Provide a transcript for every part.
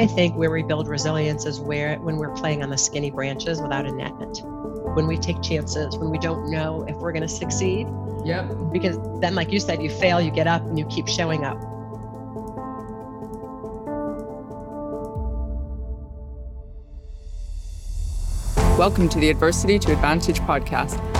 I think where we build resilience is where when we're playing on the skinny branches without a net, when we take chances, when we don't know if we're going to succeed. Yep. Because then, like you said, you fail, you get up, and you keep showing up. Welcome to the Adversity to Advantage podcast.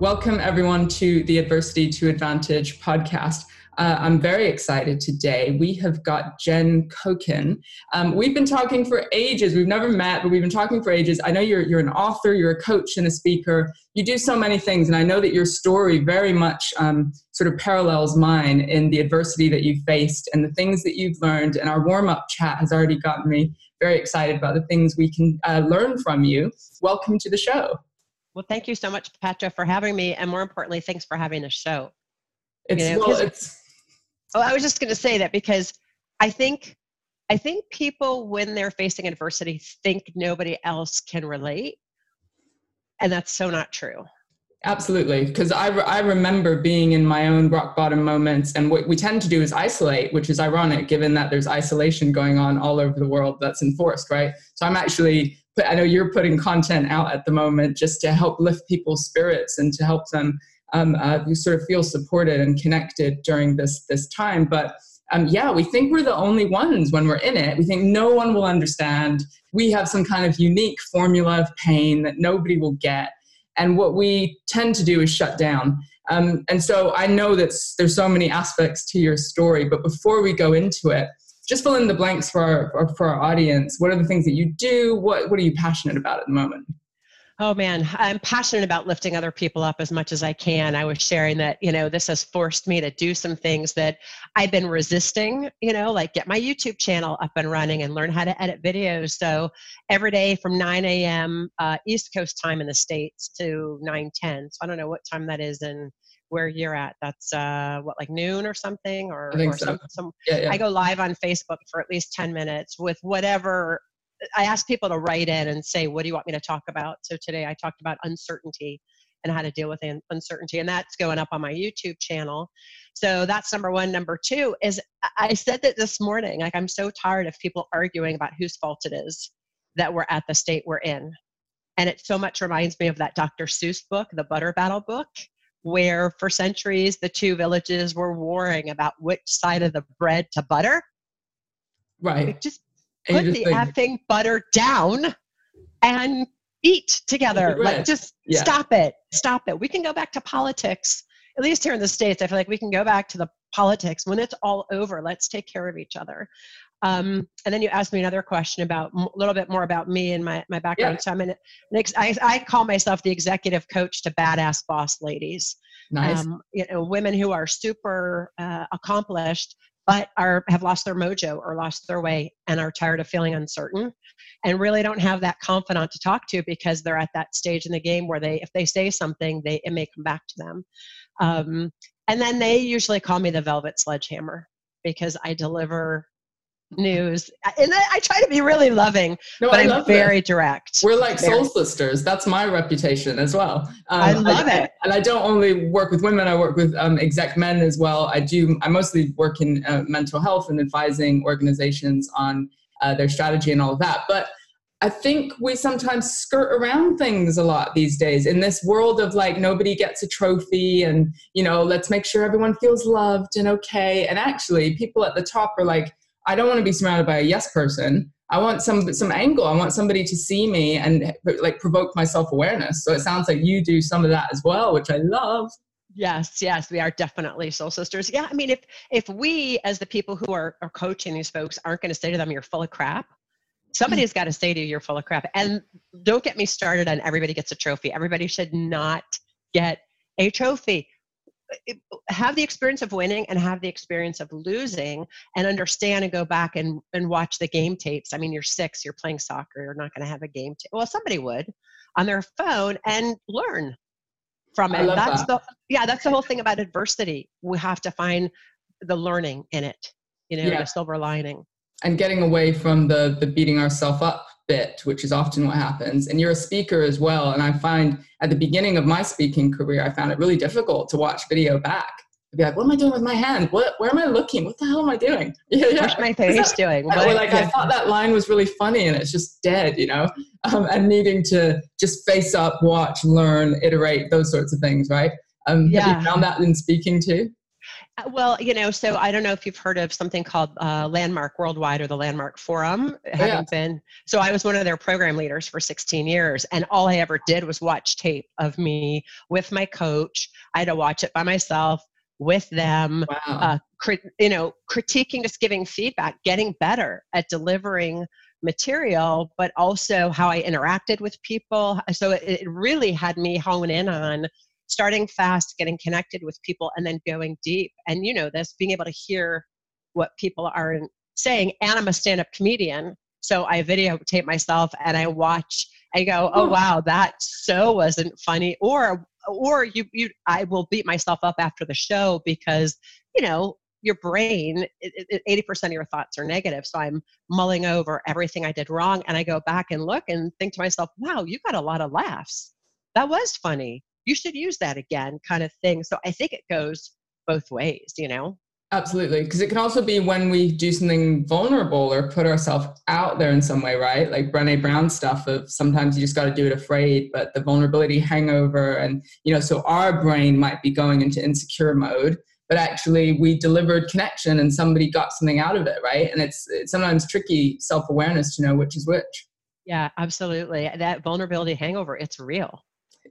Welcome, everyone, to the Adversity to Advantage podcast. Uh, I'm very excited today. We have got Jen Coken. Um, we've been talking for ages. We've never met, but we've been talking for ages. I know you're, you're an author, you're a coach, and a speaker. You do so many things, and I know that your story very much um, sort of parallels mine in the adversity that you've faced and the things that you've learned. And our warm up chat has already gotten me very excited about the things we can uh, learn from you. Welcome to the show. Well, thank you so much, Petra, for having me, and more importantly, thanks for having the show. It's, you know, well, it's. Oh, I was just going to say that because I think, I think people when they're facing adversity think nobody else can relate, and that's so not true. Absolutely, because I, re- I remember being in my own rock bottom moments, and what we tend to do is isolate, which is ironic given that there's isolation going on all over the world that's enforced, right? So I'm actually I know you're putting content out at the moment just to help lift people's spirits and to help them um, uh, sort of feel supported and connected during this this time. But um, yeah, we think we're the only ones when we're in it. We think no one will understand. We have some kind of unique formula of pain that nobody will get. And what we tend to do is shut down. Um, and so I know that there's so many aspects to your story, but before we go into it, just fill in the blanks for our, for our audience. What are the things that you do? What, what are you passionate about at the moment? Oh man, I'm passionate about lifting other people up as much as I can. I was sharing that, you know, this has forced me to do some things that I've been resisting, you know, like get my YouTube channel up and running and learn how to edit videos. So every day from 9 a.m. Uh, East Coast time in the States to 9 10. So I don't know what time that is in where you're at. That's uh, what, like noon or something, or, or so. some, some yeah, yeah. I go live on Facebook for at least 10 minutes with whatever. I ask people to write in and say, what do you want me to talk about? So today I talked about uncertainty and how to deal with uncertainty, and that's going up on my YouTube channel. So that's number one. Number two is I said that this morning. Like I'm so tired of people arguing about whose fault it is that we're at the state we're in. And it so much reminds me of that Dr. Seuss book, the Butter Battle book where for centuries the two villages were warring about which side of the bread to butter. Right. just put the effing butter down and eat together. Like just yeah. stop it. Stop it. We can go back to politics. At least here in the States, I feel like we can go back to the politics when it's all over. Let's take care of each other. Um, and then you asked me another question about a little bit more about me and my, my background. Yeah. So I'm an, I, I call myself the executive coach to badass boss ladies. Nice. Um, you know, women who are super uh, accomplished, but are have lost their mojo or lost their way and are tired of feeling uncertain and really don't have that confidant to talk to because they're at that stage in the game where they if they say something they it may come back to them um, and then they usually call me the velvet sledgehammer because i deliver news. And I, I, try to be really loving, no, but I am very that. direct. We're like very. soul sisters. That's my reputation as well. Um, I love I, it. And I don't only work with women, I work with um, exec men as well. I do, I mostly work in uh, mental health and advising organizations on uh, their strategy and all of that. But I think we sometimes skirt around things a lot these days in this world of like nobody gets a trophy and, you know, let's make sure everyone feels loved and okay. And actually, people at the top are like, I don't want to be surrounded by a yes person. I want some some angle. I want somebody to see me and like provoke my self awareness. So it sounds like you do some of that as well, which I love. Yes, yes, we are definitely soul sisters. Yeah, I mean, if if we as the people who are, are coaching these folks aren't going to say to them, "You're full of crap," somebody's got to say to you, "You're full of crap." And don't get me started on everybody gets a trophy. Everybody should not get a trophy have the experience of winning and have the experience of losing and understand and go back and, and watch the game tapes. I mean, you're six, you're playing soccer, you're not going to have a game tape. Well, somebody would on their phone and learn from it. That's that. the yeah, that's the whole thing about adversity. We have to find the learning in it, you know, yeah. the silver lining. And getting away from the the beating ourselves up bit, which is often what happens. And you're a speaker as well. And I find at the beginning of my speaking career, I found it really difficult to watch video back. I'd be like, what am I doing with my hand? What, where am I looking? What the hell am I doing? Yeah, yeah. What's my face doing? What? Or like, I thought that line was really funny and it's just dead, you know? Um, and needing to just face up, watch, learn, iterate, those sorts of things, right? Um, yeah. Have you found that in speaking too? Uh, well, you know, so I don't know if you've heard of something called uh, Landmark Worldwide or the Landmark Forum. Having yeah. been, so I was one of their program leaders for 16 years, and all I ever did was watch tape of me with my coach. I had to watch it by myself with them. Wow. Uh, crit, you know, critiquing, just giving feedback, getting better at delivering material, but also how I interacted with people. So it, it really had me hone in on starting fast, getting connected with people, and then going deep. And you know this, being able to hear what people are saying. And I'm a stand up comedian. So I videotape myself and I watch, I go, oh, wow, that so wasn't funny. Or, or you, you, I will beat myself up after the show because, you know, your brain, it, it, 80% of your thoughts are negative. So I'm mulling over everything I did wrong. And I go back and look and think to myself, wow, you got a lot of laughs. That was funny you should use that again kind of thing. So i think it goes both ways you know? Absolutely because it can also be when we do something vulnerable or put ourselves out there in some way right? Like brene brown stuff of sometimes you just got to do it afraid but the vulnerability hangover and you know so our brain might be going into insecure mode but actually we delivered connection and somebody got something out of it right? And it's, it's sometimes tricky self-awareness to know which is which. Yeah absolutely. That vulnerability hangover it's real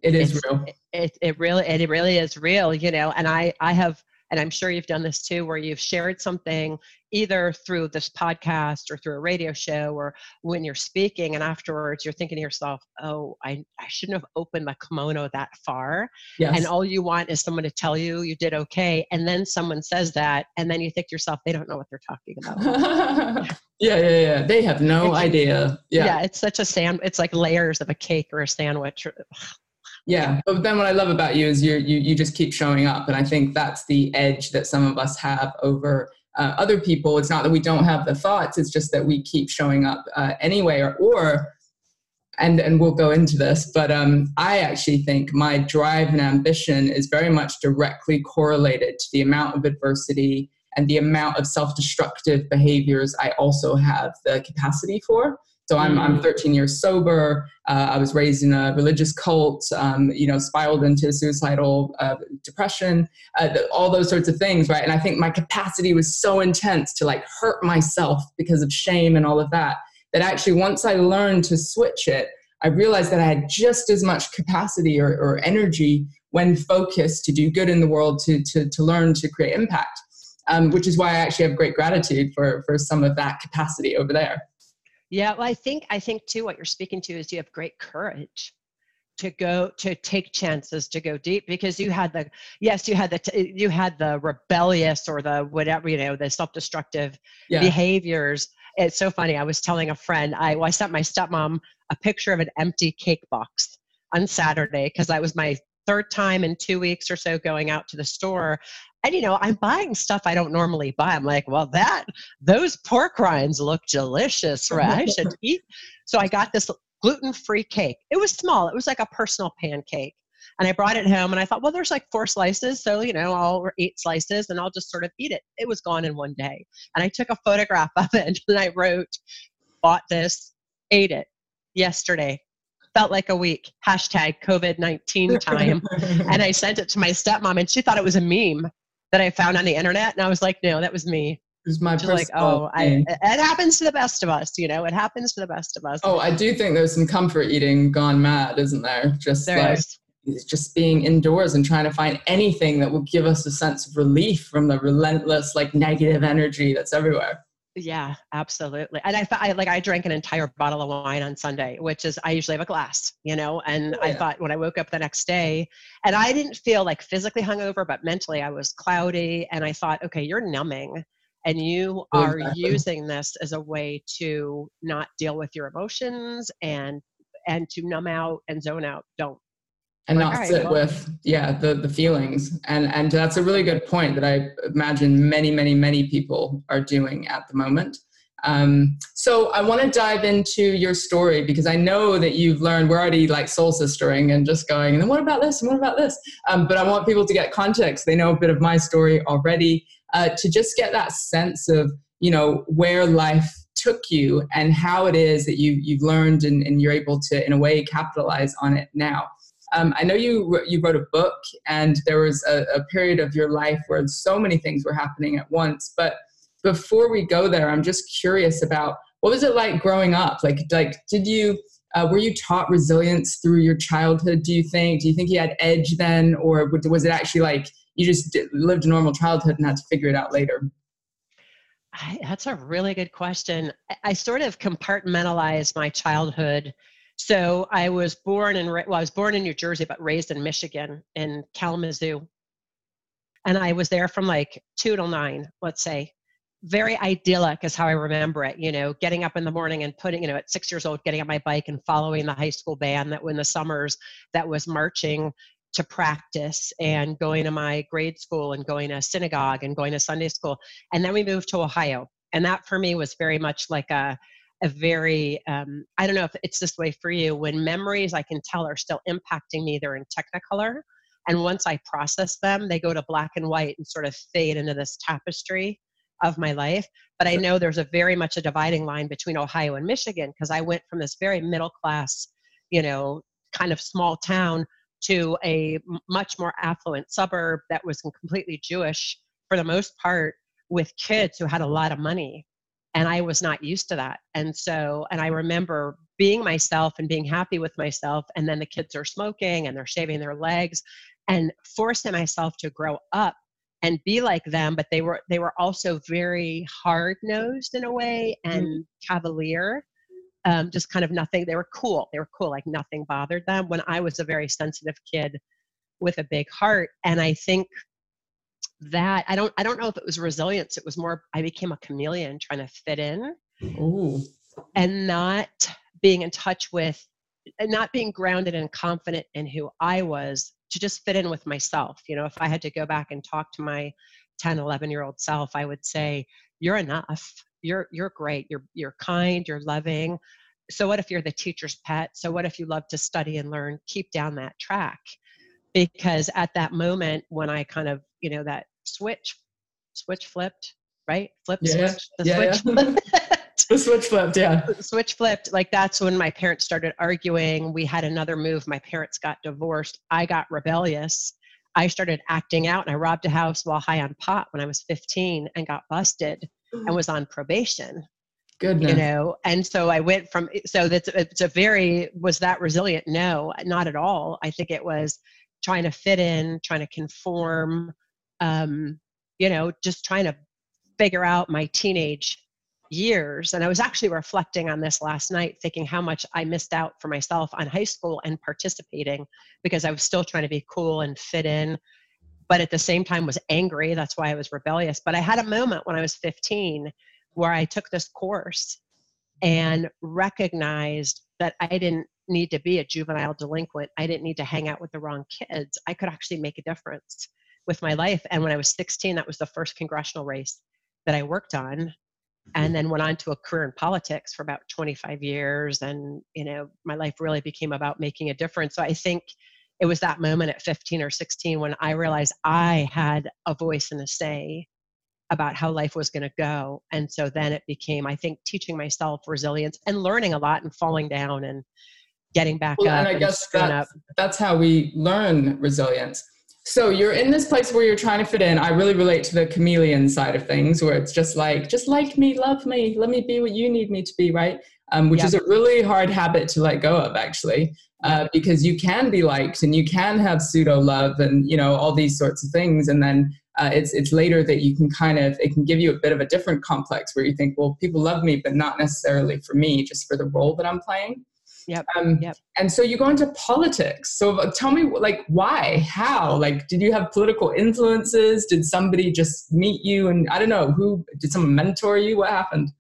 it is it's, real. It, it really it really is real, you know. And I I have and I'm sure you've done this too, where you've shared something either through this podcast or through a radio show or when you're speaking, and afterwards you're thinking to yourself, "Oh, I I shouldn't have opened the kimono that far." Yes. And all you want is someone to tell you you did okay, and then someone says that, and then you think to yourself, "They don't know what they're talking about." yeah, yeah, yeah. They have no it's, idea. Yeah. yeah, it's such a sand. It's like layers of a cake or a sandwich. Yeah, but then what I love about you is you you you just keep showing up, and I think that's the edge that some of us have over uh, other people. It's not that we don't have the thoughts; it's just that we keep showing up uh, anyway, or, or and and we'll go into this, but um, I actually think my drive and ambition is very much directly correlated to the amount of adversity and the amount of self-destructive behaviors I also have the capacity for. So I'm, I'm mm. 13 years sober. Uh, I was raised in a religious cult, um, you know, spiraled into suicidal uh, depression, uh, all those sorts of things, right? And I think my capacity was so intense to like hurt myself because of shame and all of that, that actually once I learned to switch it, I realized that I had just as much capacity or, or energy when focused to do good in the world, to, to, to learn, to create impact, um, which is why I actually have great gratitude for, for some of that capacity over there. Yeah, well, I think I think too what you're speaking to is you have great courage to go to take chances to go deep because you had the yes you had the t- you had the rebellious or the whatever you know the self-destructive yeah. behaviors it's so funny i was telling a friend i well, i sent my stepmom a picture of an empty cake box on saturday because that was my third time in two weeks or so going out to the store. And you know i'm buying stuff i don't normally buy. I'm like well that those pork rinds look delicious right? I should eat. So i got this gluten-free cake. It was small. It was like a personal pancake. And i brought it home and i thought well there's like four slices so you know i'll eat slices and i'll just sort of eat it. It was gone in one day. And i took a photograph of it and i wrote bought this ate it yesterday felt like a week hashtag covid-19 time and i sent it to my stepmom and she thought it was a meme that I found on the internet, and I was like, no, that was me. It was my like, oh, I, it happens to the best of us, you know. It happens to the best of us. Oh, I do think there's some comfort eating gone mad, isn't there? Just there like is. just being indoors and trying to find anything that will give us a sense of relief from the relentless, like negative energy that's everywhere Yeah, absolutely. And I thought, I, like, I drank an entire bottle of wine on Sunday, which is, I usually have a glass, you know, and Oh, I thought when I woke up the next day, and I didn't feel like physically hungover, but mentally I was cloudy. And I thought, okay, you're numbing and you oh, are Exactly. using this as a way to not deal with your emotions and, and to numb out and zone out. Don't. And Like, not right, sit well- with yeah the the feelings. And and that's a really good point that i imagine many many many people are doing at the moment. Um, so i want to dive into your story because i know that you've learned we're already like soul sistering and just going and then what about this? And what about this? Um, but i want people to get context. They know a bit of my story already. Uh, to just get that sense of you know where life took you and how it is that you you've learned and, and you're able to in a way capitalize on it now um, I know you you wrote a book, and there was a, a period of your life where so many things were happening at once. But before we go there, I'm just curious about what was it like growing up? Like, like did you uh, were you taught resilience through your childhood? Do you think? Do you think you had edge then, or was it actually like you just lived a normal childhood and had to figure it out later? I, that's a really good question. I, I sort of compartmentalized my childhood. So I was born in well, I was born in New Jersey, but raised in Michigan in Kalamazoo, and I was there from like two till nine, let's say. Very idyllic is how I remember it. You know, getting up in the morning and putting, you know, at six years old, getting on my bike and following the high school band that in the summers that was marching to practice and going to my grade school and going to synagogue and going to Sunday school and then we moved to ohio and that for me was very much like a a very um, i don't know if it's this way for you when memories i can tell are still impacting me they're in technicolor and once i process them they go to black and white and sort of fade into this tapestry of my life but i know there's a very much a dividing line between ohio and michigan because i went from this very middle class you know kind of small town to a much more affluent suburb that was completely jewish for the most part with kids who had a lot of money and i was not used to that. And so and i remember being myself and being happy with myself and then the kids are smoking and they're shaving their legs and forcing myself to grow up and be like them but they were they were also very hard nosed in a way and cavalier um, just kind of nothing they were cool they were cool like nothing bothered them when i was a very sensitive kid with a big heart. And i think that i don't i don't know if it was resilience it was more i became a chameleon trying to fit in. Ooh, and not being in touch with and not being grounded and confident in who i was to just fit in with myself. You know if i had to go back and talk to my 10 11 year old self i would say you're enough. You're you're great. You're you're kind you're loving. So what if you're the teacher's pet? So what if you love to study and learn? Keep down that track because at that moment when i kind of you know that switch switch flipped right? Flip Yeah, switch the Yeah, switch yeah. flipped. The switch flipped. Yeah. switch flipped. Like that's when my parents started arguing. We had another move. My parents got divorced. I got rebellious. I started acting out and i robbed a house while high on pot when i was 15 and got busted and was on probation Goodness. you know? And so i went from so that's it's a very was that resilient? No not at all. I think it was trying to fit in trying to conform um you know just trying to figure out my teenage years. And i was actually reflecting on this last night thinking how much i missed out for myself on high school and participating because i was still trying to be cool and fit in but at the same time was angry. That's why i was rebellious. But i had a moment when i was 15 where i took this course and recognized that i didn't need to be a juvenile delinquent i didn't need to hang out with the wrong kids i could actually make a difference with my life. And when i was 16 that was the first congressional race that i worked on. Mm-hmm. And then went on to a career in politics for about 25 years and you know my life really became about making a difference. So i think it was that moment at 15 or 16 when i realized i had a voice and a say about how life was going to go. And so then it became i think teaching myself resilience and learning a lot and falling down and getting back Well, up and I and guess that's, that's how we learn resilience. So you're in this place where you're trying to fit in. I really relate to the chameleon side of things, where it's just like, just like me, love me, let me be what you need me to be, right? Um, which Yep. is a really hard habit to let go of, actually, uh, because you can be liked and you can have pseudo love and you know all these sorts of things, and then uh, it's it's later that you can kind of it can give you a bit of a different complex where you think, well, people love me, but not necessarily for me, just for the role that I'm playing. Yep. Um, yep. And so you go into politics. So uh, tell me, like, why? How? Like, did you have political influences? Did somebody just meet you? And I don't know who did someone mentor you? What happened?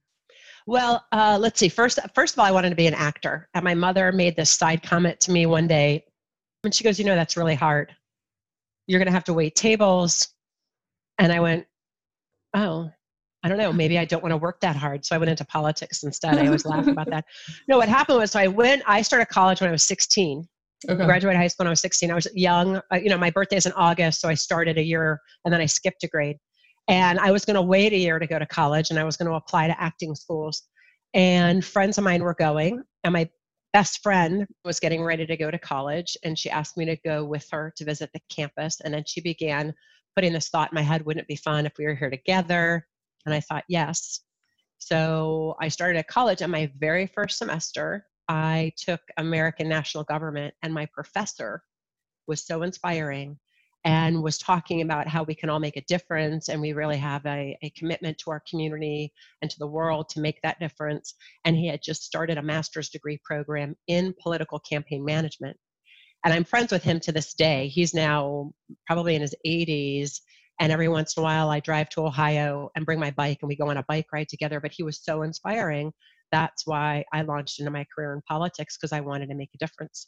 Well, uh, let's see. First, first of all, I wanted to be an actor, and my mother made this side comment to me one day, and she goes, "You know, that's really hard. You're going to have to wait tables." And I went, "Oh, I don't know, maybe I don't want to work that hard. So I went into politics instead. I always laugh about that. No, what happened was so I went, I started college when I was 16. Okay. graduated high school when I was 16. I was young. Uh, you know, my birthday is in August, so I started a year and then I skipped a grade. And I was going to wait a year to go to college and I was going to apply to acting schools. And friends of mine were going, and my best friend was getting ready to go to college and she asked me to go with her to visit the campus. And then she began putting this thought in my head wouldn't it be fun if we were here together? And I thought, yes. So I started at college, and my very first semester, I took American National Government, and my professor was so inspiring and was talking about how we can all make a difference and we really have a, a commitment to our community and to the world to make that difference. And he had just started a master's degree program in political campaign management. And I'm friends with him to this day. He's now probably in his 80s and every once in a while, I drive to Ohio and bring my bike and we go on a bike ride together. But he was so inspiring. That's why I launched into my career in politics because I wanted to make a difference.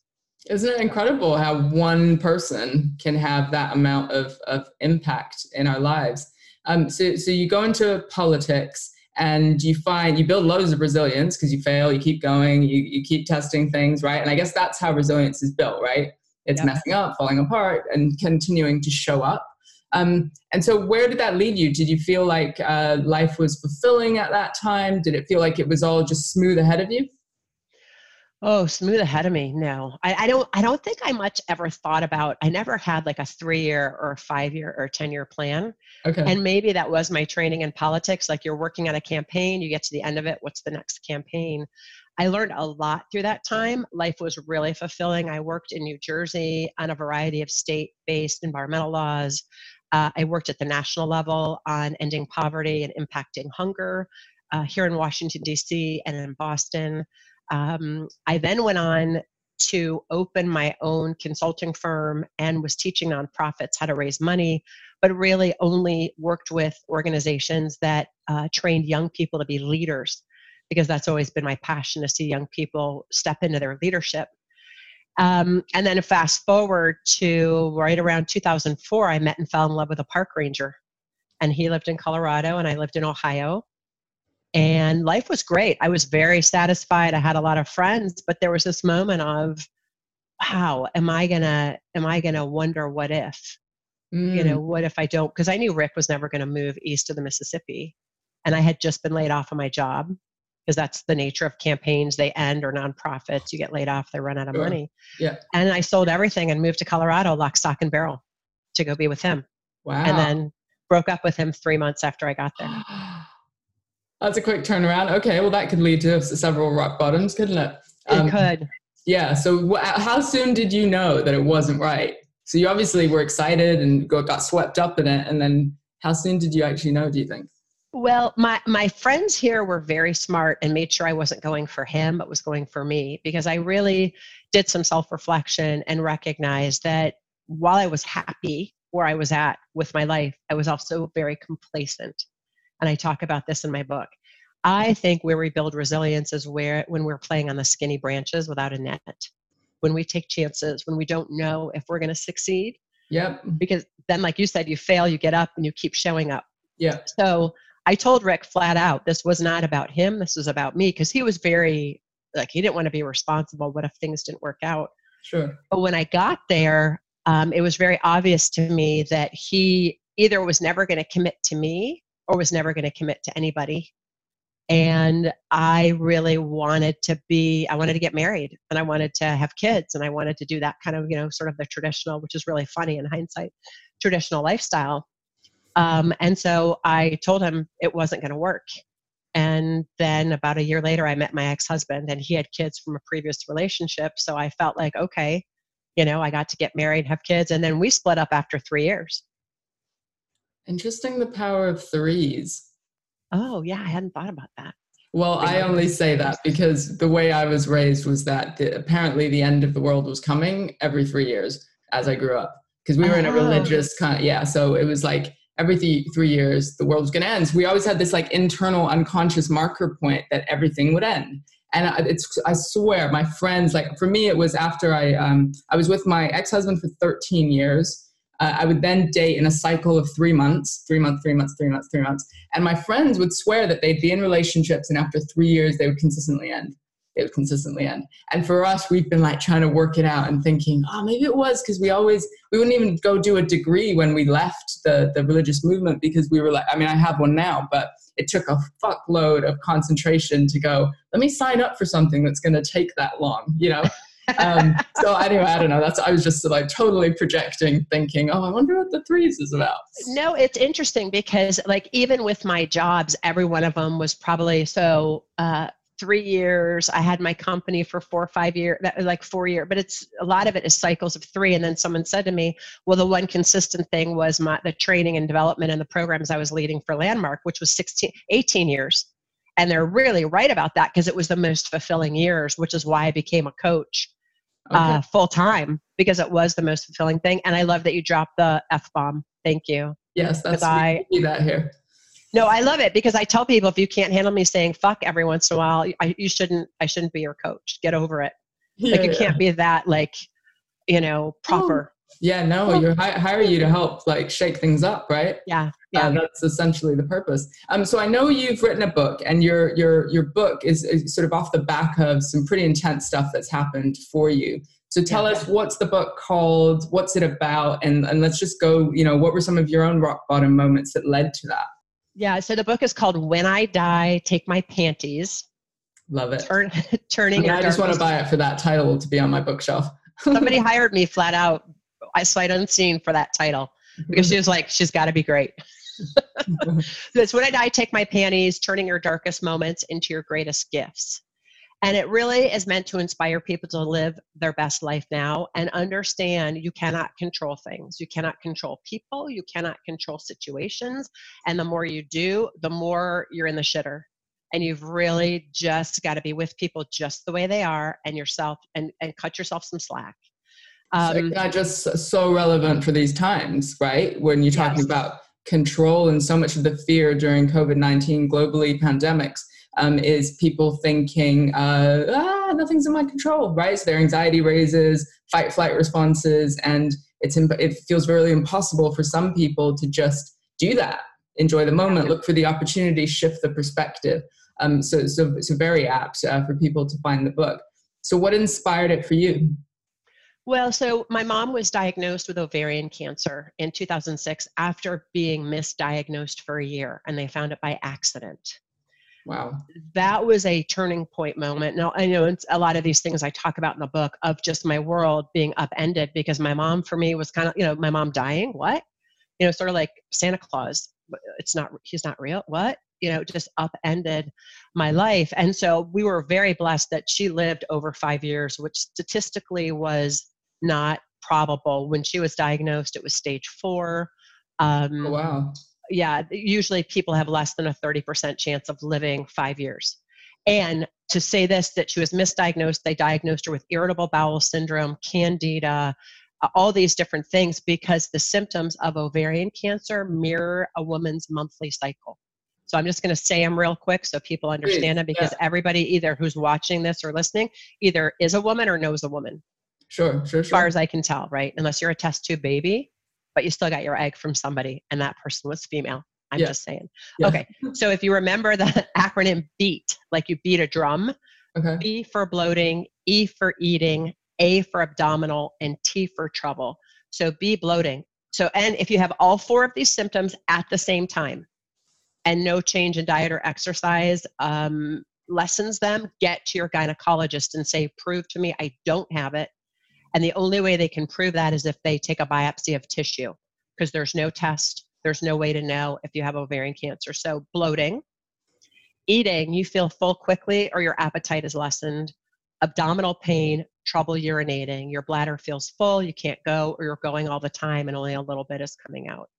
Isn't it incredible how one person can have that amount of, of impact in our lives? Um, so, so you go into politics and you find you build loads of resilience because you fail, you keep going, you, you keep testing things, right? And I guess that's how resilience is built, right? It's yep. messing up, falling apart, and continuing to show up. Um, and so, where did that lead you? Did you feel like uh, life was fulfilling at that time? Did it feel like it was all just smooth ahead of you? Oh, smooth ahead of me. No, I, I don't. I don't think I much ever thought about. I never had like a three-year or a five-year or ten-year plan. Okay. And maybe that was my training in politics. Like you're working on a campaign, you get to the end of it. What's the next campaign? I learned a lot through that time. Life was really fulfilling. I worked in New Jersey on a variety of state-based environmental laws. Uh, I worked at the national level on ending poverty and impacting hunger uh, here in Washington, D.C., and in Boston. Um, I then went on to open my own consulting firm and was teaching nonprofits how to raise money, but really only worked with organizations that uh, trained young people to be leaders because that's always been my passion to see young people step into their leadership. Um, and then fast forward to right around 2004, I met and fell in love with a park ranger. And he lived in Colorado and I lived in Ohio. And life was great. I was very satisfied. I had a lot of friends, but there was this moment of, wow, am I gonna am I gonna wonder what if? Mm. You know, mm. what if I don't? Because I knew Rick was never gonna move east of the Mississippi. And I had just been laid off of my job because that's the nature of campaigns. They end or nonprofits. You get laid off, they run out of sure. money. Yeah. And I sold everything and moved to Colorado, lock, stock, and barrel to go be with him. Wow. And then broke up with him three months after I got there. That's a quick turnaround. Okay, well, that could lead to several rock bottoms, couldn't it? Um, it could. Yeah. So, how soon did you know that it wasn't right? So, you obviously were excited and got swept up in it. And then, how soon did you actually know, do you think? Well, my my friends here were very smart and made sure I wasn't going for him, but was going for me because I really did some self-reflection and recognized that while I was happy where I was at with my life, I was also very complacent. And I talk about this in my book. I think where we build resilience is where when we're playing on the skinny branches without a net. When we take chances, when we don't know if we're going to succeed. Yep. Because then like you said, you fail, you get up and you keep showing up. Yeah. So I told Rick flat out this was not about him, this was about me because he was very like he didn't want to be responsible. What if things didn't work out? Sure. But when I got there, um, it was very obvious to me that he either was never going to commit to me or was never going to commit to anybody. And I really wanted to be, I wanted to get married and I wanted to have kids and I wanted to do that kind of, you know, sort of the traditional, which is really funny in hindsight, traditional lifestyle. Um, and so I told him it wasn't going to work. And then about a year later, I met my ex husband, and he had kids from a previous relationship. So I felt like, okay, you know, I got to get married, have kids, and then we split up after three years. Interesting the power of threes. Oh, yeah, I hadn't thought about that. Well, I only say that because the way I was raised was that the, apparently the end of the world was coming every three years as I grew up. Because we were in a Oh. religious kind of, yeah, so it was like every th- three years the world was going to end. So we always had this like internal unconscious marker point that everything would end. And it's, I swear, my friends, like for me, it was after I, um, I was with my ex husband for 13 years. Uh, I would then date in a cycle of three months, three months, three months, three months, three months. And my friends would swear that they'd be in relationships and after three years they would consistently end. Would consistently end. And for us, we've been like trying to work it out and thinking, oh, maybe it was because we always, we wouldn't even go do a degree when we left the, the religious movement because we were like, I mean, I have one now, but it took a fuckload of concentration to go, let me sign up for something that's going to take that long, you know? um, so anyway, I don't know. That's I was just like totally projecting, thinking, "Oh, I wonder what the threes is about." No, it's interesting because like even with my jobs, every one of them was probably so uh, three years. I had my company for four or five years, like four year, but it's a lot of it is cycles of three. And then someone said to me, well, the one consistent thing was my the training and development and the programs I was leading for Landmark, which was 16, 18 years. And they're really right about that because it was the most fulfilling years, which is why I became a coach Okay. uh, full time because it was the most fulfilling thing. And I love that you dropped the F bomb. Thank you. yes, that's I- that here. No, I love it because I tell people if you can't handle me saying fuck every once in a while, I, you shouldn't. I shouldn't be your coach. Get over it. like you yeah. can't be that like, you know, proper. Yeah, no, you hire you to help like shake things up, right? Yeah, Yeah, yeah. that's essentially the purpose. Um, so I know you've written a book, and your your your book is, is sort of off the back of some pretty intense stuff that's happened for you. So tell Yeah. us what's the book called, what's it about, and and let's just go. You know, what were some of your own rock bottom moments that led to that? Yeah. So the book is called "When I Die, Take My Panties." Love it. Turn, turning. I just want to buy it for that title to be on my bookshelf. Somebody hired me flat out, I sight unseen for that title because she was like, she's got to be great. That's when I die, take my panties, turning your darkest moments into your greatest gifts. And it really is meant to inspire people to live their best life now and understand you cannot control things. You cannot control people. You cannot control situations. And the more you do, the more you're in the shitter. And you've really just got to be with people just the way they are and yourself and, and cut yourself some slack. so Um, not just so relevant for these times, right? When you're talking Yes. about control and so much of the fear during COVID 19 globally pandemics um, is people thinking, uh, ah, nothing's in my control, right? So their anxiety raises, fight flight responses, and it's imp- it feels really impossible for some people to just do that. Enjoy the moment, look for the opportunity, shift the perspective. Um, so, so, so very apt uh, for people to find the book. So, what inspired it for you? Well, so my mom was diagnosed with ovarian cancer in 2006 after being misdiagnosed for a year, and they found it by accident. Wow. That was a turning point moment. Now, I know it's a lot of these things I talk about in the book of just my world being upended because my mom, for me, was kind of, you know, my mom dying. What? You know, sort of like Santa Claus. It's not, he's not real. What? You know, just upended my life. And so we were very blessed that she lived over five years, which statistically was not probable. When she was diagnosed, it was stage four. Um, Oh, wow. Yeah, usually people have less than a 30% chance of living five years. And to say this, that she was misdiagnosed, they diagnosed her with irritable bowel syndrome, candida, all these different things because the symptoms of ovarian cancer mirror a woman's monthly cycle. So I'm just going to say them real quick so people understand them, because everybody either who's watching this or listening either is a woman or knows a woman Sure, sure, sure. as far as I can tell, right? Unless you're a test tube baby, but you still got your egg from somebody and that person was female. I'm Yeah. just saying. Yeah. Okay. So if you remember the acronym BEAT, like you beat a drum, Okay. B for bloating, E for eating, A for abdominal, and T for trouble. So B bloating. So, and if you have all four of these symptoms at the same time and no change in diet or exercise, um, lessens them, get to your gynecologist and say, prove to me I don't have it. And the only way they can prove that is if they take a biopsy of tissue because there's no test, there's no way to know if you have ovarian cancer. So, bloating, eating, you feel full quickly or your appetite is lessened, abdominal pain, trouble urinating, your bladder feels full, you can't go, or you're going all the time and only a little bit is coming out.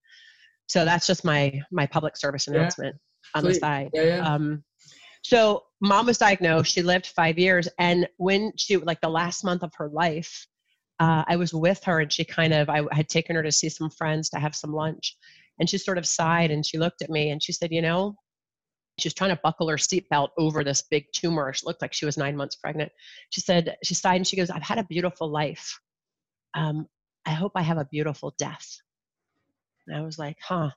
So that's just my my public service announcement yeah. on the side. Yeah, yeah. Um, so mom was diagnosed. She lived five years, and when she like the last month of her life, uh, I was with her, and she kind of I had taken her to see some friends to have some lunch, and she sort of sighed and she looked at me and she said, you know, she was trying to buckle her seatbelt over this big tumor. She looked like she was nine months pregnant. She said she sighed and she goes, I've had a beautiful life. Um, I hope I have a beautiful death. And I was like, huh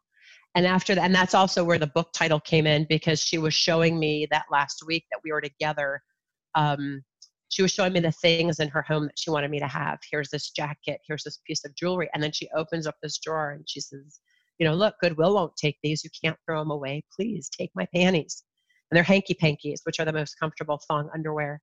and after that and that's also where the book title came in because she was showing me that last week that we were together um, she was showing me the things in her home that she wanted me to have. Here's this jacket here's this piece of jewelry. And then she opens up this drawer and she says you know look goodwill won't take these. You can't throw them away. Please take my panties. And they're hanky pankies which are the most comfortable thong underwear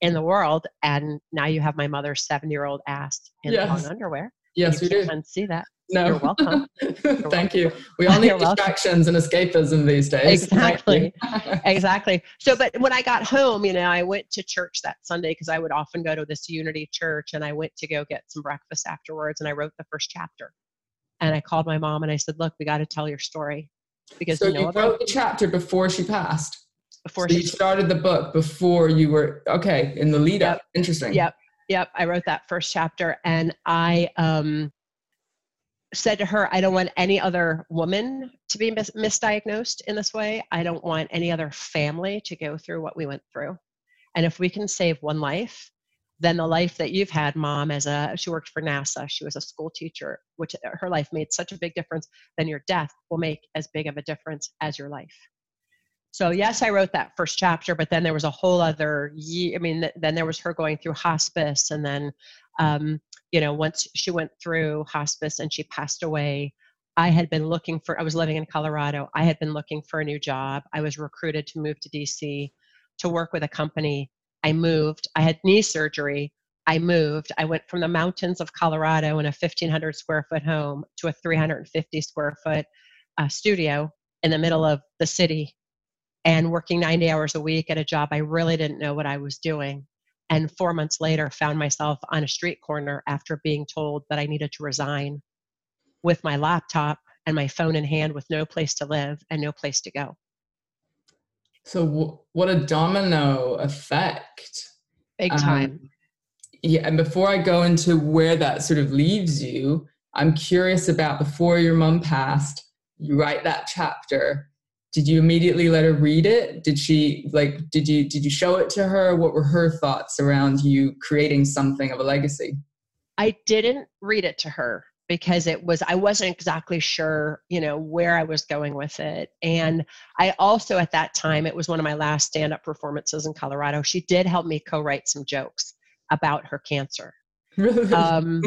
in the world. And now you have my mother's seven year old ass in yes. thong underwear yes you we do. And see that no. You're welcome. You're Thank welcome. you. We all need distractions welcome. and escapism these days. Exactly. exactly. So, but when I got home, you know, I went to church that Sunday because I would often go to this Unity church and I went to go get some breakfast afterwards and I wrote the first chapter. And I called my mom and I said, look, we got to tell your story. Because so you, know you wrote the chapter before she passed. Before so she you started the book before you were okay in the lead yep. up. Interesting. Yep. Yep. I wrote that first chapter and I um said to her, I don't want any other woman to be mis- misdiagnosed in this way. I don't want any other family to go through what we went through. And if we can save one life, then the life that you've had, mom, as a she worked for NASA, she was a school teacher, which her life made such a big difference, then your death will make as big of a difference as your life. So yes, I wrote that first chapter, but then there was a whole other year. I mean, then there was her going through hospice, and then um, you know, once she went through hospice and she passed away, I had been looking for, I was living in Colorado. I had been looking for a new job. I was recruited to move to DC to work with a company. I moved. I had knee surgery. I moved. I went from the mountains of Colorado in a 1,500 square foot home to a 350 square foot uh, studio in the middle of the city and working 90 hours a week at a job I really didn't know what I was doing. And four months later found myself on a street corner after being told that i needed to resign with my laptop and my phone in hand with no place to live and no place to go. So w- what a domino effect. Big um, time. um, yeah and before i go into where that sort of leaves you i'm curious about before your mom passed you write that chapter did you immediately let her read it? Did she like did you did you show it to her? What were her thoughts around you creating something of a legacy? I didn't read it to her because it was i wasn't exactly sure you know where i was going with it. And i also at that time it was one of my last stand-up performances in colorado. She did help me co-write some jokes about her cancer. Um,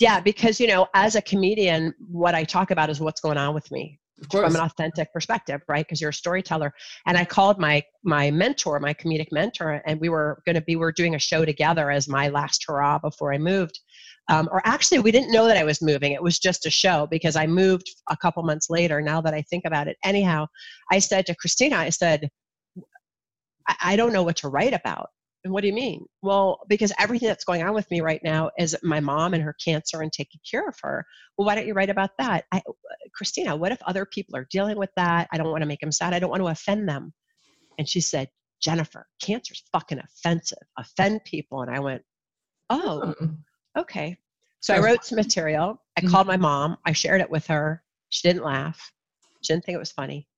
yeah because you know as a comedian what i talk about is what's going on with me from an authentic perspective right? Because you're a storyteller. And i called my my mentor my comedic mentor and we were going to be we are doing a show together as my last hurrah before i moved. Um, or actually we didn't know that i was moving. It was just a show because i moved a couple months later. Now that i think about it anyhow i said to christina i said I, I don't know what to write about and what do you mean? Well, because everything that's going on with me right now is my mom and her cancer and taking care of her. Well, why don't you write about that? I, uh, Christina, what if other people are dealing with that? I don't want to make them sad. I don't want to offend them. And she said, Jennifer, cancer's fucking offensive. Offend people. And I went, oh, okay. So I wrote some material. I mm-hmm. called my mom. I shared it with her. She didn't laugh. She didn't think it was funny.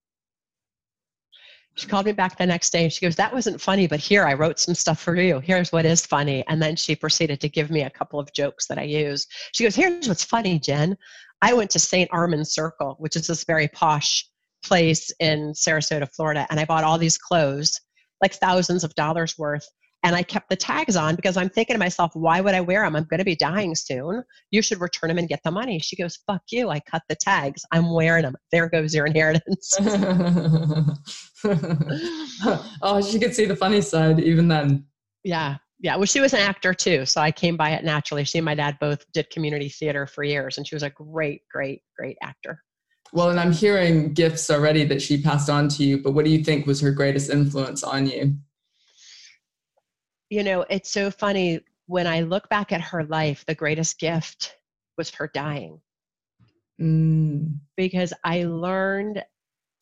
She called me back the next day and she goes, That wasn't funny, but here I wrote some stuff for you. Here's what is funny. And then she proceeded to give me a couple of jokes that I use. She goes, Here's what's funny, Jen. I went to St. Armand Circle, which is this very posh place in Sarasota, Florida, and I bought all these clothes, like thousands of dollars worth and I kept the tags on because I'm thinking to myself, why would I wear them? I'm going to be dying soon. You should return them and get the money. She goes, fuck you. I cut the tags. I'm wearing them. There goes your inheritance. oh, she could see the funny side even then. Yeah. Yeah. Well, she was an actor too. So I came by it naturally. She and my dad both did community theater for years, and she was a great, great, great actor. Well, and I'm hearing gifts already that she passed on to you, but what do you think was her greatest influence on you? You know, it's so funny when I look back at her life, the greatest gift was her dying. Mm. because I learned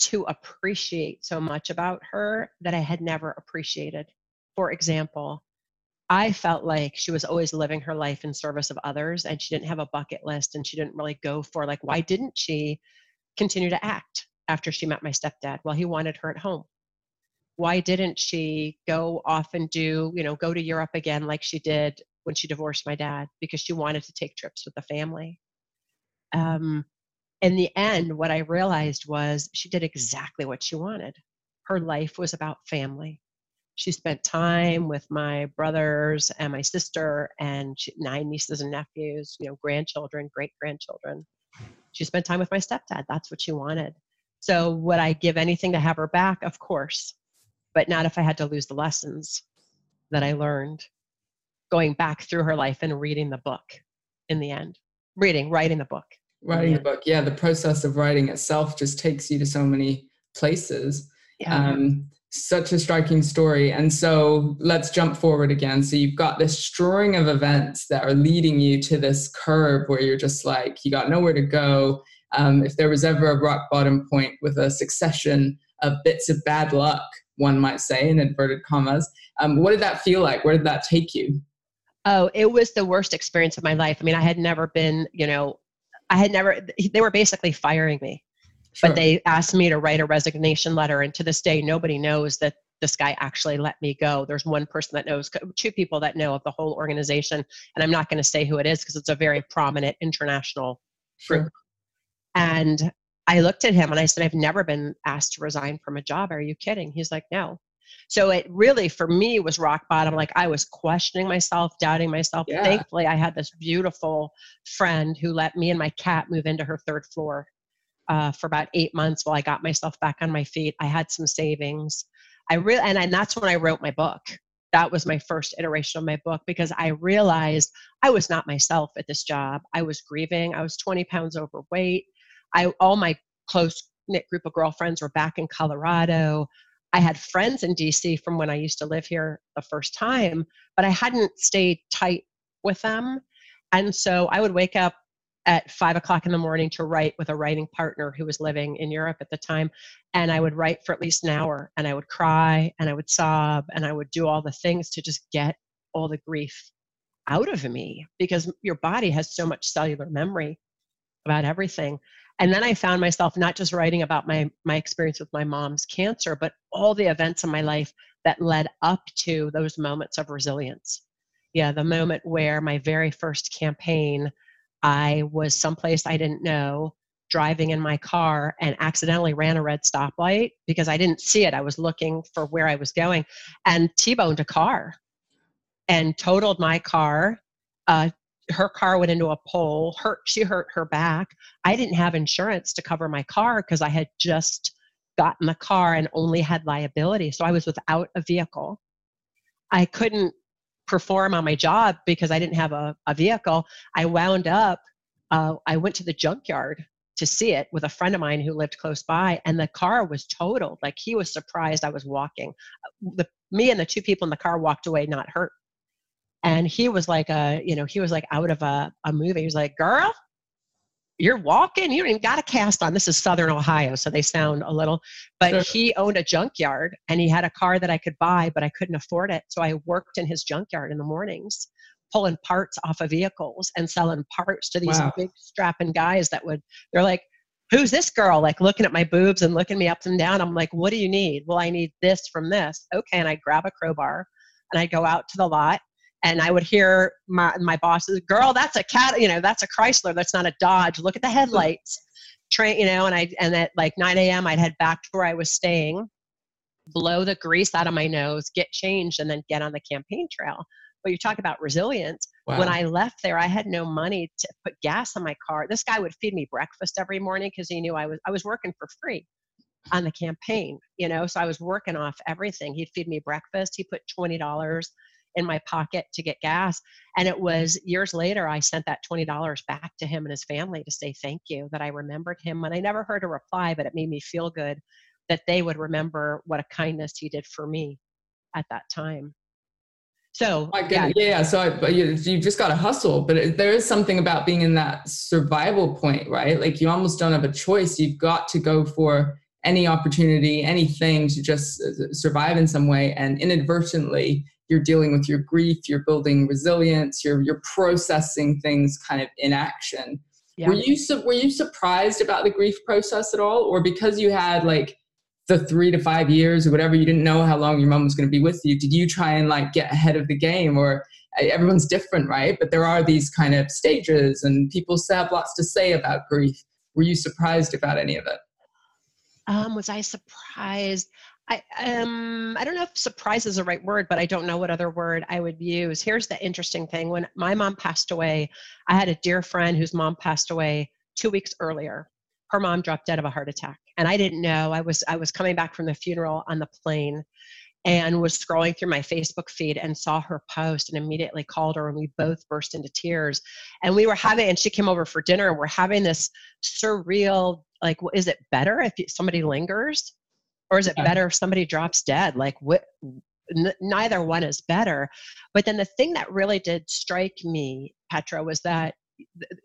to appreciate so much about her that I had never appreciated. For example, I felt like she was always living her life in service of others and she didn't have a bucket list and she didn't really go for like why didn't she continue to act after she met my stepdad? Well, he wanted her at home. Why didn't she go off and do, you know, go to Europe again like she did when she divorced my dad because she wanted to take trips with the family? Um, in the end, what I realized was she did exactly what she wanted. Her life was about family she spent time with my brothers and my sister and she, nine nieces and nephews, you know, grandchildren, great grandchildren. She spent time with my stepdad. That's what she wanted. So, would I give anything to have her back? Of course, but not if I had to lose the lessons that I learned going back through her life and reading the book in the end. Reading, writing the book. Writing the book. Yeah, the process of writing itself just takes you to so many places. Yeah. Um, such a striking story. And so let's jump forward again. So you've got this string of events that are leading you to this curve where you're just like, you got nowhere to go. Um, if there was ever a rock bottom point with a succession of bits of bad luck, one might say, in inverted commas, um, what did that feel like? Where did that take you? Oh, it was the worst experience of my life. I mean, I had never been, you know, I had never, they were basically firing me. Sure. But they asked me to write a resignation letter, and to this day, nobody knows that this guy actually let me go. There's one person that knows, two people that know of the whole organization, and I'm not going to say who it is because it's a very prominent international group. Sure. And I looked at him and I said, I've never been asked to resign from a job. Are you kidding? He's like, no. So it really, for me, was rock bottom. Like I was questioning myself, doubting myself. Yeah. Thankfully, I had this beautiful friend who let me and my cat move into her third floor uh, for about eight months while I got myself back on my feet. I had some savings. I really, and, and that's when I wrote my book. That was my first iteration of my book because I realized I was not myself at this job. I was grieving. I was 20 pounds overweight. I all my close knit group of girlfriends were back in Colorado. I had friends in DC from when I used to live here the first time, but I hadn't stayed tight with them. And so I would wake up at five o'clock in the morning to write with a writing partner who was living in Europe at the time. And I would write for at least an hour and I would cry and I would sob and I would do all the things to just get all the grief out of me because your body has so much cellular memory about everything. And then I found myself not just writing about my, my experience with my mom's cancer, but all the events in my life that led up to those moments of resilience. Yeah, the moment where my very first campaign I was someplace I didn't know driving in my car and accidentally ran a red stoplight because I didn't see it. I was looking for where I was going and T boned a car and totaled my car. Uh, her car went into a pole. Hurt. She hurt her back. I didn't have insurance to cover my car because I had just gotten the car and only had liability. So I was without a vehicle. I couldn't perform on my job because I didn't have a, a vehicle, I wound up, uh, I went to the junkyard to see it with a friend of mine who lived close by, and the car was totaled. Like he was surprised I was walking. The, me and the two people in the car walked away not hurt. And he was like a, you know, he was like out of a, a movie. He was like, girl, you're walking, you don't even got a cast on. This is Southern Ohio, so they sound a little, but sure. he owned a junkyard and he had a car that I could buy, but I couldn't afford it. So I worked in his junkyard in the mornings, pulling parts off of vehicles and selling parts to these wow. big strapping guys that would, they're like, who's this girl? Like looking at my boobs and looking me up and down. I'm like, what do you need? Well, I need this from this. Okay. And I grab a crowbar and I go out to the lot and I would hear my my bosses, "Girl, that's a cat. You know, that's a Chrysler. That's not a Dodge. Look at the headlights." Train, you know, and I and at like 9 a.m. I'd head back to where I was staying, blow the grease out of my nose, get changed, and then get on the campaign trail. But you talk about resilience. Wow. When I left there, I had no money to put gas in my car. This guy would feed me breakfast every morning because he knew I was I was working for free on the campaign, you know. So I was working off everything. He'd feed me breakfast. He put twenty dollars in my pocket to get gas. And it was years later, I sent that $20 back to him and his family to say thank you, that I remembered him. And I never heard a reply, but it made me feel good that they would remember what a kindness he did for me at that time. So yeah. yeah, So I, you, you just got to hustle, but it, there is something about being in that survival point, right? Like you almost don't have a choice. You've got to go for any opportunity, anything to just uh, survive in some way. And inadvertently, you're dealing with your grief, you're building resilience, you're you're processing things kind of in action. Yeah. Were you su- were you surprised about the grief process at all, or because you had like the three to five years or whatever, you didn't know how long your mom was going to be with you? Did you try and like get ahead of the game, or everyone's different, right? But there are these kind of stages, and people have lots to say about grief. Were you surprised about any of it? Um, was I surprised? I um I don't know if surprise is the right word, but I don't know what other word I would use. Here's the interesting thing: when my mom passed away, I had a dear friend whose mom passed away two weeks earlier. Her mom dropped dead of a heart attack, and I didn't know. I was I was coming back from the funeral on the plane, and was scrolling through my Facebook feed and saw her post and immediately called her and we both burst into tears. And we were having and she came over for dinner and we're having this surreal like is it better if somebody lingers or is it better if somebody drops dead like what n- neither one is better but then the thing that really did strike me petra was that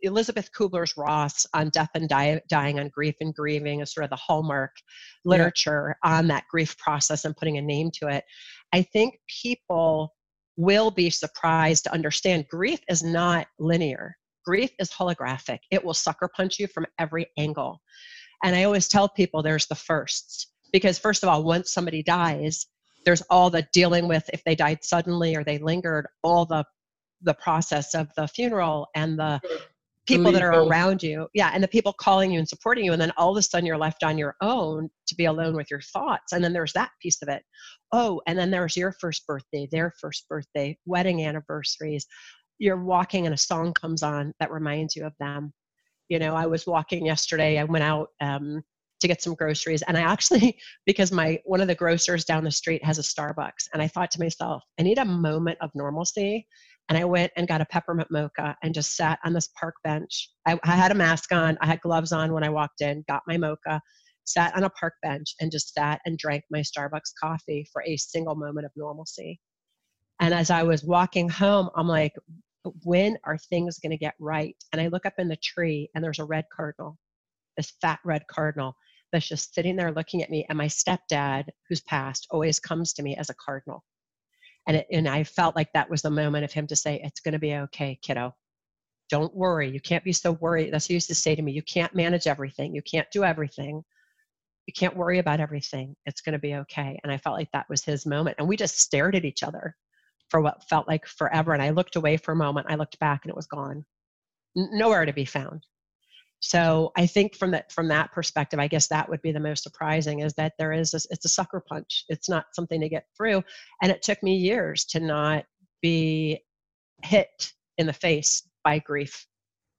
Elizabeth Kubler's Ross on death and die, dying on grief and grieving is sort of the hallmark literature yeah. on that grief process and putting a name to it. I think people will be surprised to understand grief is not linear. Grief is holographic. It will sucker punch you from every angle. And I always tell people there's the firsts because first of all, once somebody dies, there's all the dealing with if they died suddenly or they lingered, all the the process of the funeral and the people that are around you. Yeah and the people calling you and supporting you and then all of a sudden you're left on your own to be alone with your thoughts. And then there's that piece of it. Oh and then there's your first birthday their first birthday wedding anniversaries. You're walking and a song comes on that reminds you of them. You know i was walking yesterday i went out um, to get some groceries and i actually because my one of the grocers down the street has a starbucks and i thought to myself i need a moment of normalcy and I went and got a peppermint mocha and just sat on this park bench. I, I, had a mask on, I had gloves on when I walked in, got my mocha, sat on a park bench, and just sat and drank my Starbucks coffee for a single moment of normalcy. And as I was walking home, I'm like, when are things going to get right? And I look up in the tree and there's a red cardinal, this fat red cardinal that's just sitting there looking at me. And my stepdad, who's passed, always comes to me as a cardinal and it, and I felt like that was the moment of him to say, "It's going to be okay, kiddo. Don't worry. You can't be so worried." That's what he used to say to me. You can't manage everything. You can't do everything. You can't worry about everything. It's going to be okay. And I felt like that was his moment. And we just stared at each other for what felt like forever. And I looked away for a moment. I looked back, and it was gone. N- nowhere to be found. Mm-hmm. So I think from that from that perspective, I guess that would be the most surprising is that there is a, it's a sucker punch. It's not something to get through, and it took me years to not be hit in the face by grief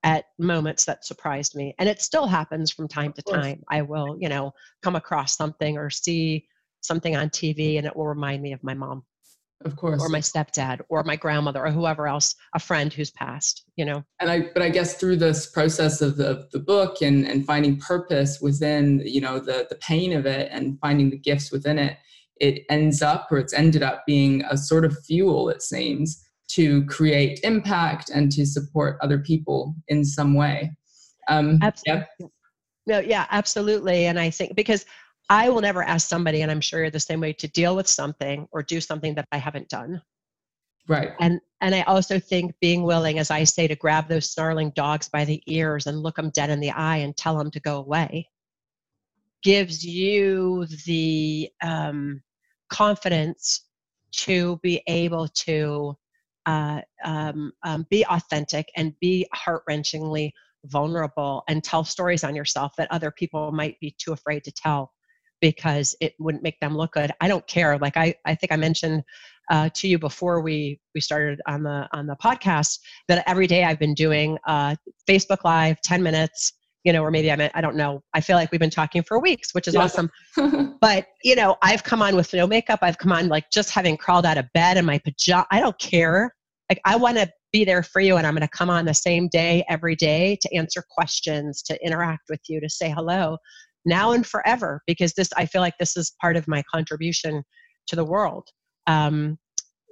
at moments that surprised me, and it still happens from time to time. I will, you know, come across something or see something on TV, and it will remind me of my mom of course or my stepdad or my grandmother or whoever else a friend who's passed you know and i but i guess through this process of the, the book and and finding purpose within you know the the pain of it and finding the gifts within it it ends up or it's ended up being a sort of fuel it seems to create impact and to support other people in some way um absolutely. Yeah. no yeah absolutely and i think because I will never ask somebody, and I'm sure you're the same way, to deal with something or do something that I haven't done. Right. And and I also think being willing, as I say, to grab those snarling dogs by the ears and look them dead in the eye and tell them to go away, gives you the um, confidence to be able to uh, um, um, be authentic and be heart wrenchingly vulnerable and tell stories on yourself that other people might be too afraid to tell because it wouldn't make them look good. I don't care. Like I, I think I mentioned uh, to you before we we started on the on the podcast that every day I've been doing uh, Facebook Live, ten minutes. You know, or maybe I'm I don't know. I feel like we've been talking for weeks, which is yeah. awesome. but you know, I've come on with no makeup. I've come on like just having crawled out of bed in my pajama. I don't care. Like I want to be there for you, and I'm going to come on the same day every day to answer questions, to interact with you, to say hello now and forever because this i feel like this is part of my contribution to the world um,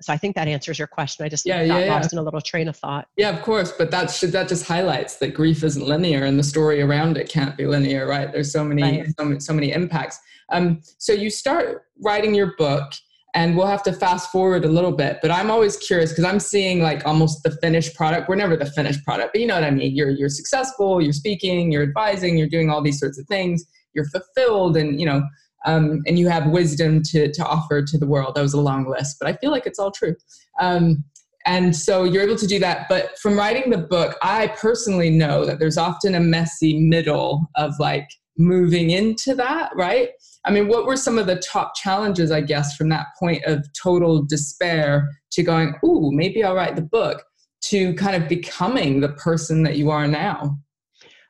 so I think that answers your question. I just yeah, got yeah, lost yeah. in a little train of thought. Yeah, of course, but that should that just highlights that grief isn't linear and the story around it can't be linear, right? There's so many Right. so, many- so many impacts. Um, so you start writing your book, and we'll have to fast forward a little bit. But I'm always curious because I'm seeing like almost the finished product. We're never the finished product, but you know what I mean. You're you're successful. You're speaking. You're advising. You're doing all these sorts of things. You're fulfilled, and you know. Um, and you have wisdom to, to offer to the world. That was a long list, but I feel like it's all true. Um, and so you're able to do that. But from writing the book, I personally know that there's often a messy middle of like moving into that, right? I mean, what were some of the top challenges, I guess, from that point of total despair to going, ooh, maybe I'll write the book, to kind of becoming the person that you are now?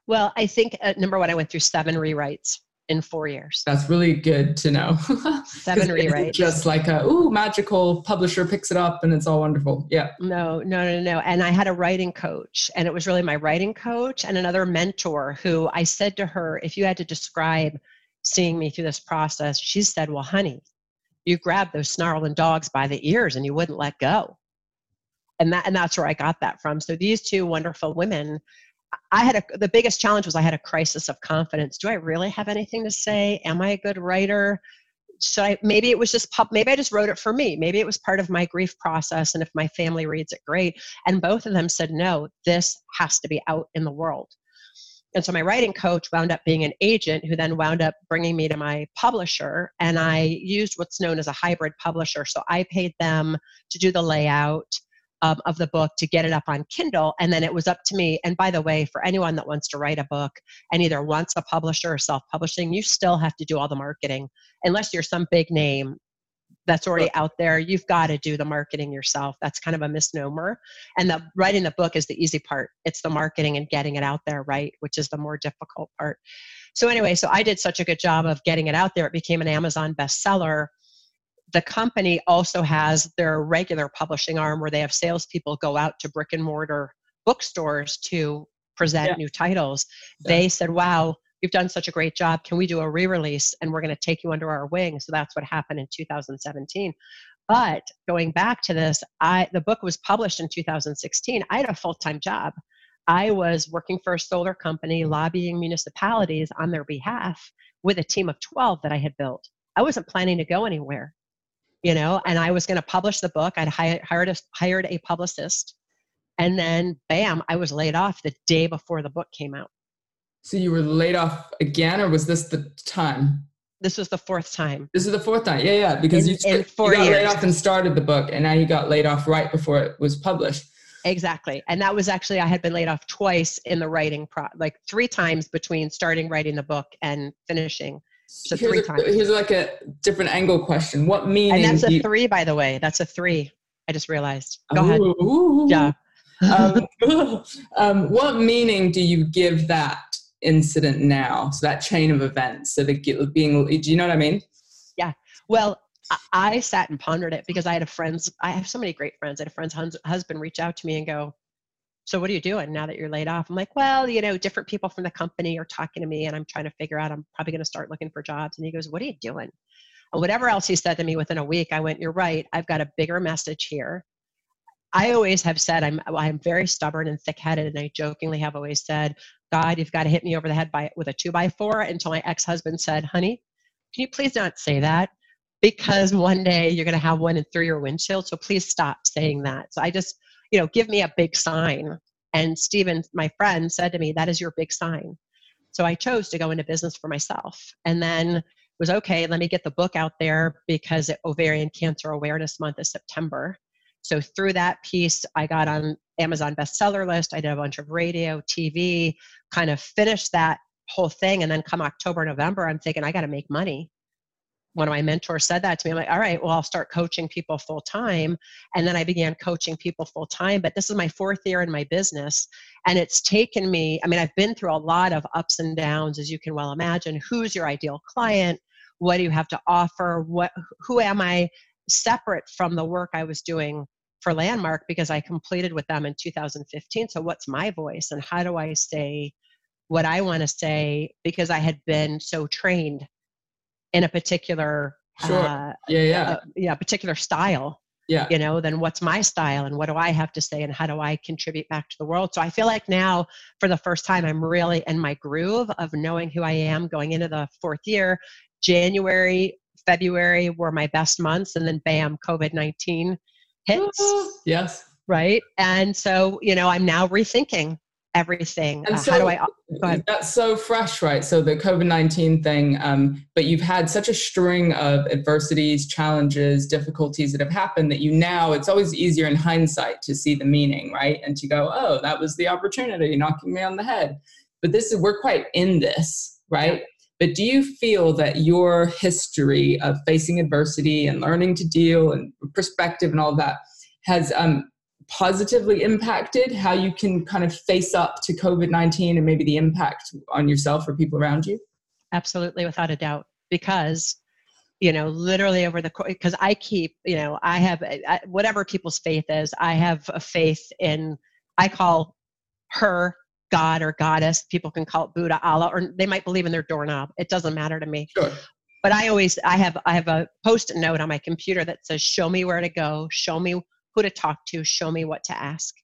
Well, I think uh, number one, I went through seven rewrites in four years. That's really good to know. Seven rewrites. Just like a, ooh, magical publisher picks it up and it's all wonderful. Yeah. No, no, no, no. And I had a writing coach, and it was really my writing coach and another mentor who I said to her, if you had to describe seeing me through this process, she said, Well, honey, you grabbed those snarling dogs by the ears and you wouldn't let go. And that and that's where I got that from. So these two wonderful women, I had a the biggest challenge was I had a crisis of confidence. Do I really have anything to say? Am I a good writer? should I maybe it was just pub maybe I just wrote it for me. Maybe it was part of my grief process and if my family reads it great. And both of them said no, this has to be out in the world. And so my writing coach wound up being an agent who then wound up bringing me to my publisher and I used what's known as a hybrid publisher. So I paid them to do the layout um, of the book to get it up on Kindle and then it was up to me. And by the way, for anyone that wants to write a book and either wants a publisher or self-publishing, you still have to do all the marketing unless you're some big name that's already out there you've got to do the marketing yourself. That's kind of a misnomer. And the writing the book is the easy part. It's the marketing and getting it out there right which is the more difficult part. So anyway so i did such a good job of getting it out there. It became an amazon bestseller the company also has their regular publishing arm where they have salespeople go out to brick and mortar bookstores to present Yeah. new titles Yeah. they said wow you've done such a great job. Can we do a re-release? And we're going to take you under our wing. So that's what happened in 2017. But going back to this, I the book was published in 2016. I had a full-time job. I was working for a solar company, lobbying municipalities on their behalf with a team of 12 that I had built. I wasn't planning to go anywhere, you know, and I was going to publish the book. I'd hi- hired a, hired a publicist, and then bam, I was laid off the day before the book came out. So you were laid off again, or was this the time? This was the fourth time. This is the fourth time. Yeah, yeah. Because In- you, in you got laid off and started the book, and now you got laid off right before it was published. Exactly. And that was actually, I had been laid off twice in the writing, pro- like three times between starting writing the book and finishing. So here's three a- times. Here's like a different angle question. What meaning? And that's do a you- three, by the way. That's a three. I just realized. Go ahead. Ooh, ooh. Yeah. um, um, what meaning do you give that incident now? So that chain of events, so the being, do you know what I mean? Yeah. Well, I- I sat and pondered it because I had a friend's, I have so many great friends. I had a friend's hus- husband reach out to me and go, So what are you doing now that you're laid off? I'm like, Well, you know, different people from the company are talking to me and I'm trying to figure out, I'm probably going to start looking for jobs. And he goes, What are you doing? And whatever else he said to me within a week, I went, You're right. I've got a bigger message here. I always have said I'm I'm very stubborn and thick-headed, and I jokingly have always said, "God, you've got to hit me over the head by with a two by four Until my ex-husband said, "Honey, can you please not say that? Because one day you're going to have one in through your windshield. So please stop saying that." So I just, you know, give me a big sign. And Stephen, my friend, said to me, "That is your big sign." So I chose to go into business for myself, and then was okay. Let me get the book out there because Ovarian Cancer Awareness Month is September. So through that piece, I got on Amazon bestseller list. I did a bunch of radio, TV, kind of finished that whole thing. And then come October, November, I'm thinking I got to make money. One of my mentors said that to me. I'm like, all right, well, I'll start coaching people full time. And then I began coaching people full time. But this is my fourth year in my business. And it's taken me, I mean, I've been through a lot of ups and downs, as you can well imagine. Who's your ideal client? What do you have to offer? What who am I separate from the work I was doing for Landmark because I completed with them in 2015. So, what's my voice and how do I say what I want to say because I had been so trained in a particular, Sure. uh, Yeah, yeah. uh, yeah, particular style. yeah you know then what's my style and what do i have to say and how do i contribute back to the world so i feel like now for the first time i'm really in my groove of knowing who i am going into the fourth year january february were my best months and then bam covid-19 hits yes right and so you know i'm now rethinking everything. And uh, so how do I? That's so fresh, right? So the COVID nineteen thing, um, but you've had such a string of adversities, challenges, difficulties that have happened that you now it's always easier in hindsight to see the meaning, right? And to go, oh, that was the opportunity knocking me on the head. But this is we're quite in this, right? Yeah. But do you feel that your history of facing adversity and learning to deal and perspective and all that has um, positively impacted how you can kind of face up to COVID 19 and maybe the impact on yourself or people around you? Absolutely, without a doubt. Because, you know, literally over the course, because I keep, you know, I have I, whatever people's faith is, I have a faith in, I call her God or goddess. People can call it Buddha, Allah, or they might believe in their doorknob. It doesn't matter to me. Sure. But I always, I have, I have a post-it note on my computer that says, "Show me where to go. Show me who to talk to, show me what to ask.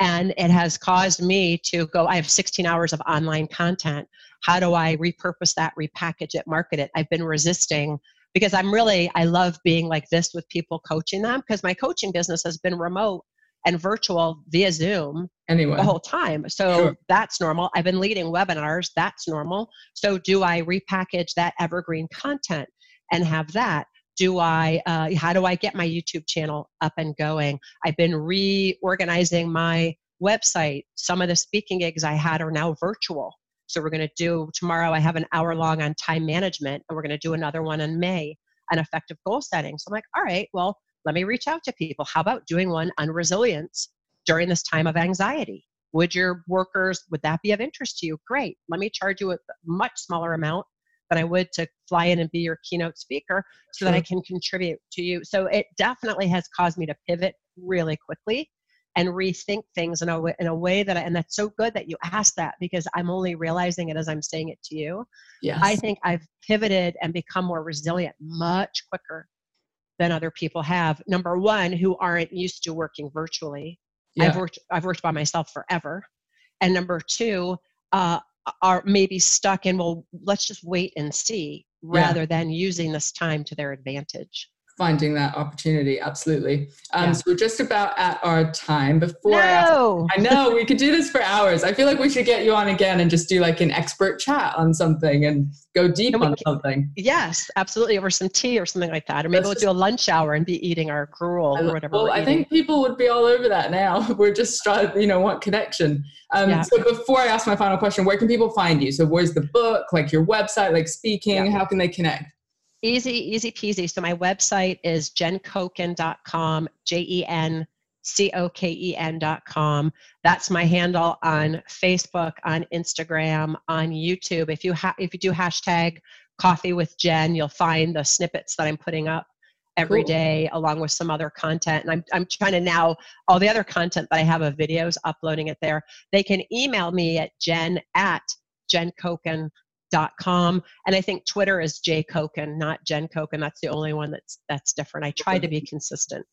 And it has caused me to go, I have 16 hours of online content. How do I repurpose that, repackage it, market it? I've been resisting because I'm really, I love being like this with people, coaching them because my coaching business has been remote and virtual via Zoom anyway. the whole time. So sure. that's normal. I've been leading webinars, that's normal. So do I repackage that evergreen content and have that? Do I, uh, how do I get my YouTube channel up and going? I've been reorganizing my website. Some of the speaking gigs I had are now virtual. So we're going to do tomorrow. I have an hour long on time management, and we're going to do another one in May on effective goal setting. So I'm like, all right, well, let me reach out to people. How about doing one on resilience during this time of anxiety? Would your workers, would that be of interest to you? Great. Let me charge you a much smaller amount than I would to fly in and be your keynote speaker so sure. that I can contribute to you. So it definitely has caused me to pivot really quickly and rethink things in a way, in a way that I, and that's so good that you asked that because I'm only realizing it as I'm saying it to you. Yes. I think I've pivoted and become more resilient much quicker than other people have. Number one, who aren't used to working virtually. Yeah. I've worked I've worked by myself forever. And number two, uh, are maybe stuck in well let's just wait and see rather yeah. than using this time to their advantage finding that opportunity absolutely. Um, yeah. so we're just about at our time. Before no. I, I know we could do this for hours. I feel like we should get you on again and just do like an expert chat on something and go deep and on can, something. Yes absolutely over some tea or something like that or maybe Let's we'll just, do a lunch hour and be eating our gruel or whatever well i think people would be all over that now. We're just trying you know want connection. Um, yeah. so before i ask my final question where can people find you? So where's the book like your website like speaking yeah. how can they connect Easy, easy peasy. So my website is jencoken.com, J E N C O K E N.com. That's my handle on Facebook, on Instagram, on YouTube. If you ha- if you do hashtag coffee with Jen, you'll find the snippets that I'm putting up every cool. day, along with some other content. And I'm, I'm trying to now, all the other content that I have of videos, uploading it there. They can email me at jen at jencoken.com dot com. And i think twitter is jay Coken not jen Coken. That's the only one that's that's different. I try to be consistent.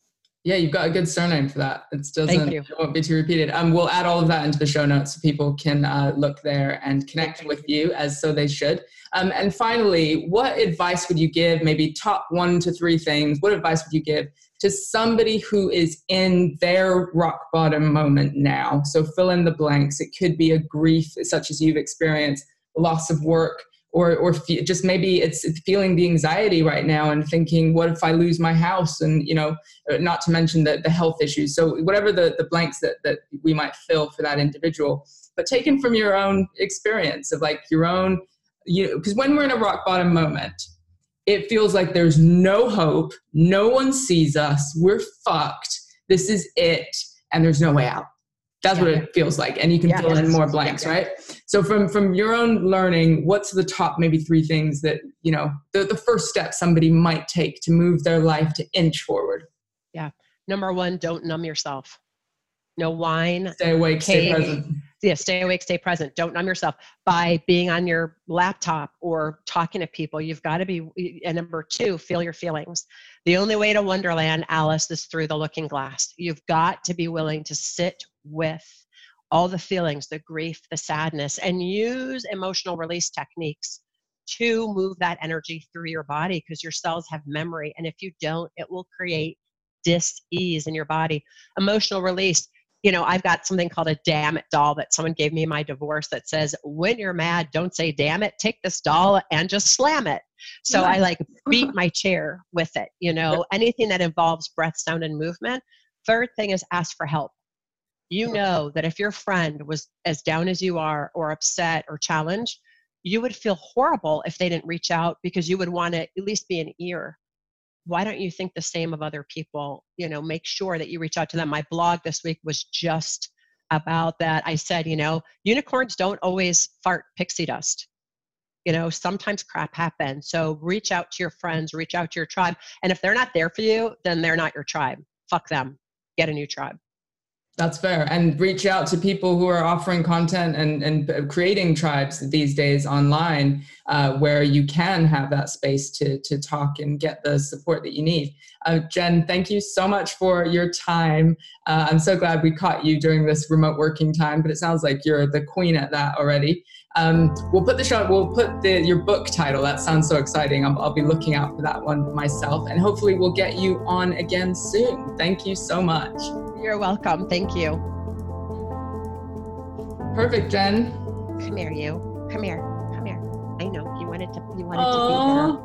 Yeah you've got a good surname for that. It doesn't it won't be too repeated. Um, we'll add all of that into the show notes so people can uh, look there and connect with you as so they should. Um, and finally what advice would you give maybe top one to three things what advice would you give to somebody who is in their rock bottom moment now? So fill in the blanks. It could be a grief such as you've experienced loss of work or or fe- just maybe it's feeling the anxiety right now and thinking what if i lose my house? And you know uh, not to mention the, the health issues. So whatever the, the blanks that, that we might fill for that individual but taken from your own experience of like your own you because when we're in a rock bottom moment it feels like there's no hope no one sees us we're fucked this is it and there's no way out that's yeah. what it feels like and you can yeah, fill in more blanks right so from from your own learning what's the top maybe three things that you know the, the first step somebody might take to move their life to inch forward yeah number one don't numb yourself no wine. Stay awake, stay present. Yeah, stay awake, stay present. Don't numb yourself by being on your laptop or talking to people. You've got to be, and number two, feel your feelings. The only way to Wonderland, Alice, is through the looking glass. You've got to be willing to sit with all the feelings, the grief, the sadness, and use emotional release techniques to move that energy through your body because your cells have memory. And if you don't, it will create dis-ease in your body. Emotional release. You know, I've got something called a damn it doll that someone gave me in my divorce that says, when you're mad, don't say damn it, take this doll and just slam it. So I like beat my chair with it, you know, anything that involves breath, sound, and movement. Third thing is ask for help. You know that if your friend was as down as you are, or upset, or challenged, you would feel horrible if they didn't reach out because you would want to at least be an ear. Why don't you think the same of other people? You know make sure that you reach out to them. My blog this week was just about that. I said you know unicorns don't always fart pixie dust. You know sometimes crap happens. So reach out to your friends reach out to your tribe. And if they're not there for you then they're not your tribe. Fuck them. Get a new tribe that's fair. And reach out to people who are offering content and, and creating tribes these days online uh, where you can have that space to, to talk and get the support that you need. Uh, Jen, thank you so much for your time. Uh, I'm so glad we caught you during this remote working time, but it sounds like you're the queen at that already. Um, we'll put the show, we'll put the, your book title. That sounds so exciting. I'll, I'll be looking out for that one myself. And hopefully we'll get you on again soon. Thank you so much. You're welcome. Thank you. Perfect, Jen. Come here, you. Come here. Come here. I know you wanted to. You wanted Aww. to be here.